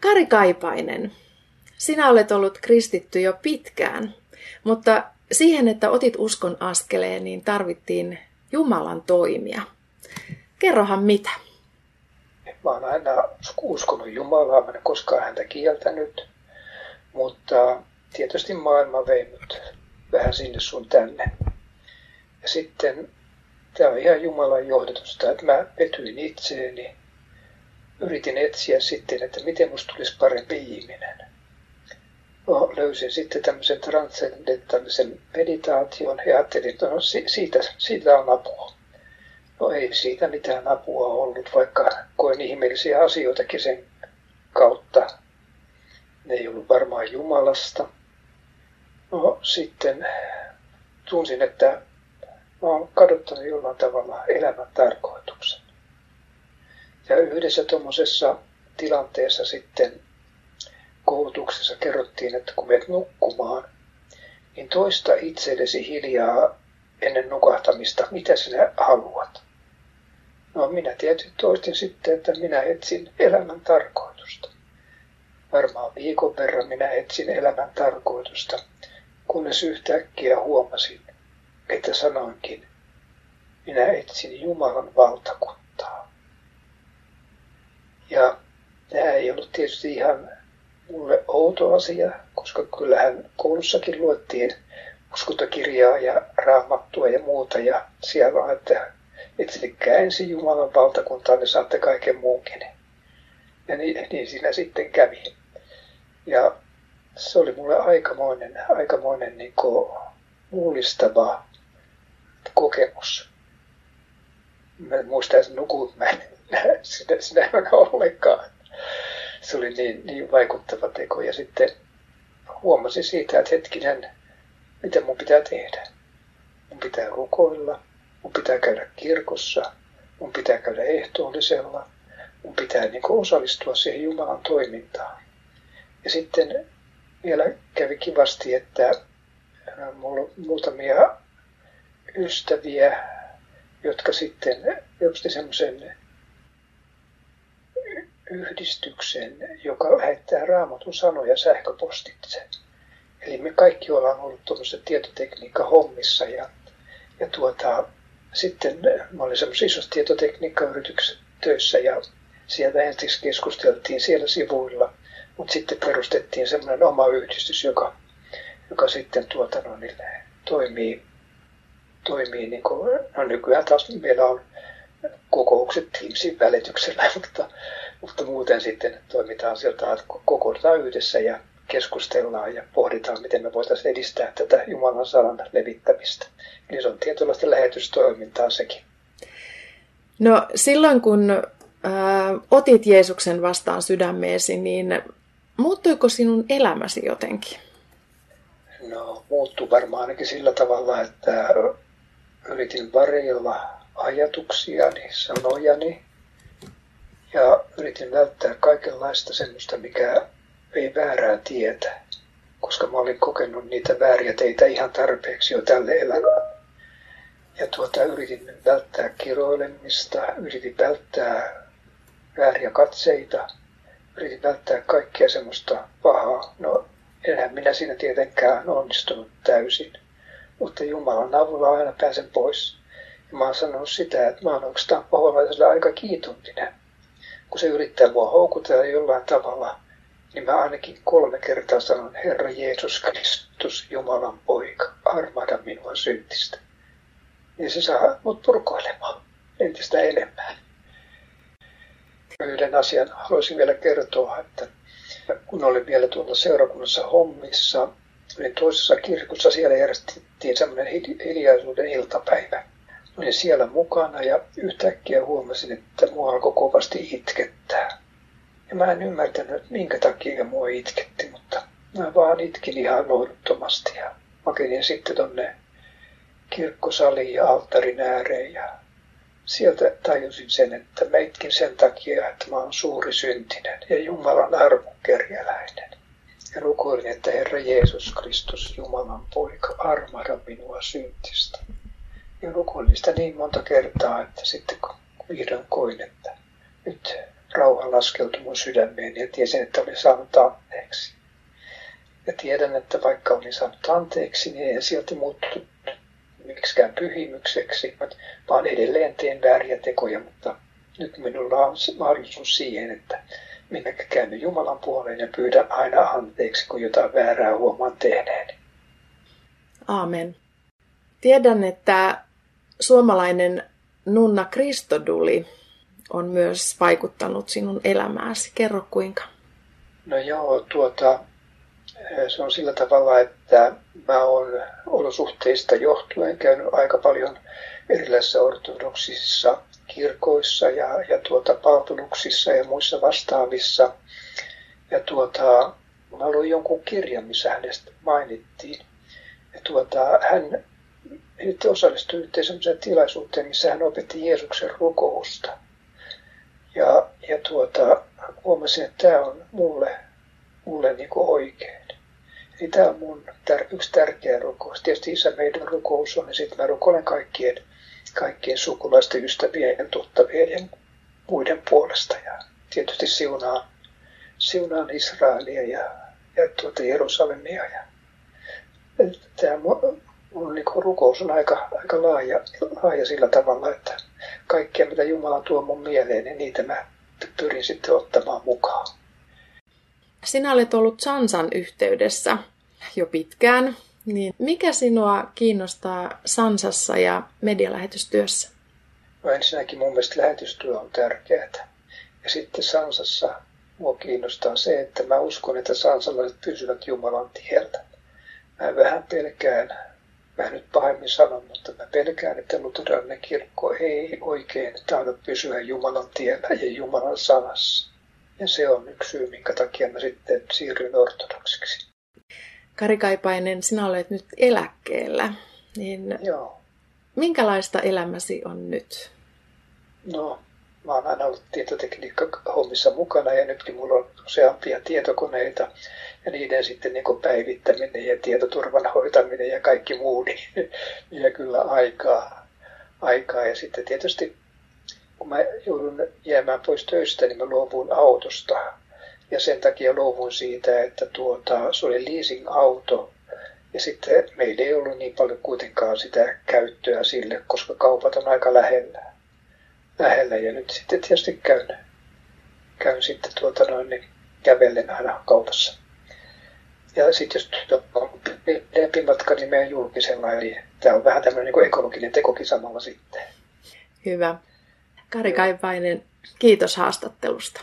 Kari Kaipainen, sinä olet ollut kristitty jo pitkään, mutta siihen, että otit uskon askeleen, niin tarvittiin Jumalan toimia. Kerrohan mitä. Mä oon aina uskonut Jumalaa, mä en koskaan häntä kieltänyt, mutta tietysti maailma vei mut vähän sinne sun tänne. Ja sitten tämä on ihan Jumalan johdatusta, että mä petyin itseeni, yritin etsiä sitten, että miten musta tulisi parempi ihminen. No, löysin sitten tämmöisen transcendentaalisen meditaation ja ajattelin, että no, siitä, siitä on apua. No ei siitä mitään apua ollut, vaikka koen ihmeellisiä asioitakin sen kautta. Ne ei ollut varmaan Jumalasta. No sitten tunsin, että mä oon kadottanut jollain tavalla elämän tarkoituksen. Ja yhdessä tuommoisessa tilanteessa sitten koulutuksessa kerrottiin, että kun menet nukkumaan, niin toista itsellesi hiljaa ennen nukahtamista, mitä sinä haluat. No minä tietysti toistin sitten, että minä etsin elämän tarkoitusta. Varmaan viikon verran minä etsin elämän tarkoitusta, kunnes yhtäkkiä huomasin, että sanoinkin, minä etsin Jumalan valtakuntaa. Ja tämä ei ollut tietysti ihan mulle outo asia, koska kyllähän koulussakin luettiin uskontakirjaa ja raamattua ja muuta. Ja siellä on, että etsikää ensin Jumalan valtakuntaa, niin saatte kaiken muunkin. Ja niin, niin siinä sitten kävi. Ja se oli mulle aikamoinen, aikamoinen niin mullistava kokemus. Mä en muista, että nukut mä en näe sitä, sitä ollenkaan. Se oli niin, niin vaikuttava teko. Ja sitten huomasin siitä, että hetkinen, mitä mun pitää tehdä. Mun pitää rukoilla, mun pitää käydä kirkossa, mun pitää käydä ehtoollisella, mun pitää niin osallistua siihen Jumalan toimintaan. Ja sitten vielä kävi kivasti, että mulla on muutamia ystäviä, jotka sitten perusti semmoisen yhdistyksen, joka lähettää raamatun sanoja sähköpostitse. Eli me kaikki ollaan ollut tuommoisessa tietotekniikka-hommissa ja, ja tuota, sitten mä olin semmoisessa isossa tietotekniikkayrityksessä töissä ja sieltä ensiksi keskusteltiin siellä sivuilla, mutta sitten perustettiin semmoinen oma yhdistys, joka, joka sitten tuota, no, niin, toimii, toimii niin kuin, no nykyään taas meillä on kokoukset Teamsin välityksellä, mutta muuten sitten toimitaan sieltä, että kokoonnutaan yhdessä ja keskustellaan ja pohditaan, miten me voitaisiin edistää tätä Jumalan sanan levittämistä. Eli se on tietynlaista lähetystoimintaa sekin. No silloin kun äh, otit Jeesuksen vastaan sydämeesi, niin muuttuiko sinun elämäsi jotenkin? No muuttuu varmaan ainakin sillä tavalla, että yritin varjella ajatuksiani, sanojani ja yritin välttää kaikenlaista semmoista, mikä ei väärää tietä, koska mä olin kokenut niitä vääriä teitä ihan tarpeeksi jo tälle elämälle. Ja tuota, yritin välttää kiroilemista, yritin välttää vääriä katseita, yritin välttää kaikkea semmoista pahaa. No, enhän minä siinä tietenkään onnistunut täysin, mutta Jumalan avulla aina pääsen pois. Ja mä oon sanonut sitä, että mä oon oikeastaan paholaiselle aika kiitollinen. Kun se yrittää mua houkutella jollain tavalla, niin mä ainakin kolme kertaa sanon, Herra Jeesus Kristus, Jumalan poika, armada minua syntistä. Ja se saa mut purkoilemaan entistä enemmän. Yhden asian haluaisin vielä kertoa, että kun olin vielä tuolla seurakunnassa hommissa, olin toisessa kirkossa, siellä järjestettiin semmoinen hiljaisuuden iltapäivä olin siellä mukana ja yhtäkkiä huomasin, että mua alkoi kovasti itkettää. Ja mä en ymmärtänyt, minkä takia mua itketti, mutta mä vaan itkin ihan lohduttomasti. Ja makenin sitten tonne kirkkosaliin ja alttarin ääreen ja sieltä tajusin sen, että mä itkin sen takia, että mä oon suuri syntinen ja Jumalan armokerjäläinen. Ja rukoilin, että Herra Jeesus Kristus, Jumalan poika, armada minua syntistä ja rukoilin sitä niin monta kertaa, että sitten kun vihdoin koin, että nyt rauha laskeutui mun sydämeen ja tiesin, että olin saanut anteeksi. Ja tiedän, että vaikka olin saanut anteeksi, niin ei silti muuttunut miksikään pyhimykseksi, vaan edelleen teen vääriä tekoja, mutta nyt minulla on mahdollisuus siihen, että minä käyn Jumalan puoleen ja pyydän aina anteeksi, kun jotain väärää huomaan tehneeni. Aamen. Tiedän, että suomalainen nunna Kristoduli on myös vaikuttanut sinun elämääsi. Kerro kuinka. No joo, tuota, se on sillä tavalla, että mä oon olosuhteista johtuen käynyt aika paljon erilaisissa ortodoksisissa kirkoissa ja, ja tuota, palveluksissa ja muissa vastaavissa. Ja tuota, mä luin jonkun kirjan, missä hänestä mainittiin. Ja tuota, hän nyt osallistui yhteen sellaiseen tilaisuuteen, missä hän opetti Jeesuksen rukousta. Ja, ja tuota, huomasin, että tämä on mulle, mulle niin kuin oikein. Eli tämä on mun tär, yksi tärkeä rukous. Tietysti isä meidän rukous on, ja sitten mä rukoilen kaikkien, kaikkien sukulaisten, ystävien ja tuttavien ja muiden puolesta. Ja tietysti siunaan, siunaan Israelia ja, ja tuota Jerusalemia. Ja, tämä mun, niin rukous on aika, aika laaja, laaja sillä tavalla, että kaikkea mitä Jumala tuo mun mieleen, niin niitä mä pyrin sitten ottamaan mukaan. Sinä olet ollut Sansan yhteydessä jo pitkään, niin mikä sinua kiinnostaa Sansassa ja medialähetystyössä? No ensinnäkin mun mielestä lähetystyö on tärkeää. Ja sitten Sansassa mua kiinnostaa se, että mä uskon, että sansalaiset pysyvät Jumalan tieltä. Mä vähän pelkään, mä nyt pahemmin sanon, mutta mä pelkään, että luterilainen kirkko ei oikein tahdo pysyä Jumalan tiellä ja Jumalan sanassa. Ja se on yksi syy, minkä takia mä sitten siirryin ortodoksiksi. Kari Kaipainen, sinä olet nyt eläkkeellä, niin Joo. minkälaista elämäsi on nyt? No, mä oon aina ollut tietotekniikka-hommissa mukana ja nytkin mulla on useampia tietokoneita ja niiden sitten niin päivittäminen ja tietoturvan hoitaminen ja kaikki muu, niin vie kyllä aikaa. aikaa. Ja sitten tietysti kun mä joudun jäämään pois töistä, niin mä luovuin autosta. Ja sen takia luovuin siitä, että tuota, se oli leasing-auto. Ja sitten meillä ei ollut niin paljon kuitenkaan sitä käyttöä sille, koska kaupat on aika lähellä. Lähellä. Ja nyt sitten tietysti käyn, käyn sitten tuota noin, niin kävellen aina kaupassa. Ja sitten jos on pidempi matka, niin meidän julkisella. Eli tämä on vähän tämmöinen niin ekologinen tekokin samalla sitten. Hyvä. Kari Kaipainen, kiitos haastattelusta.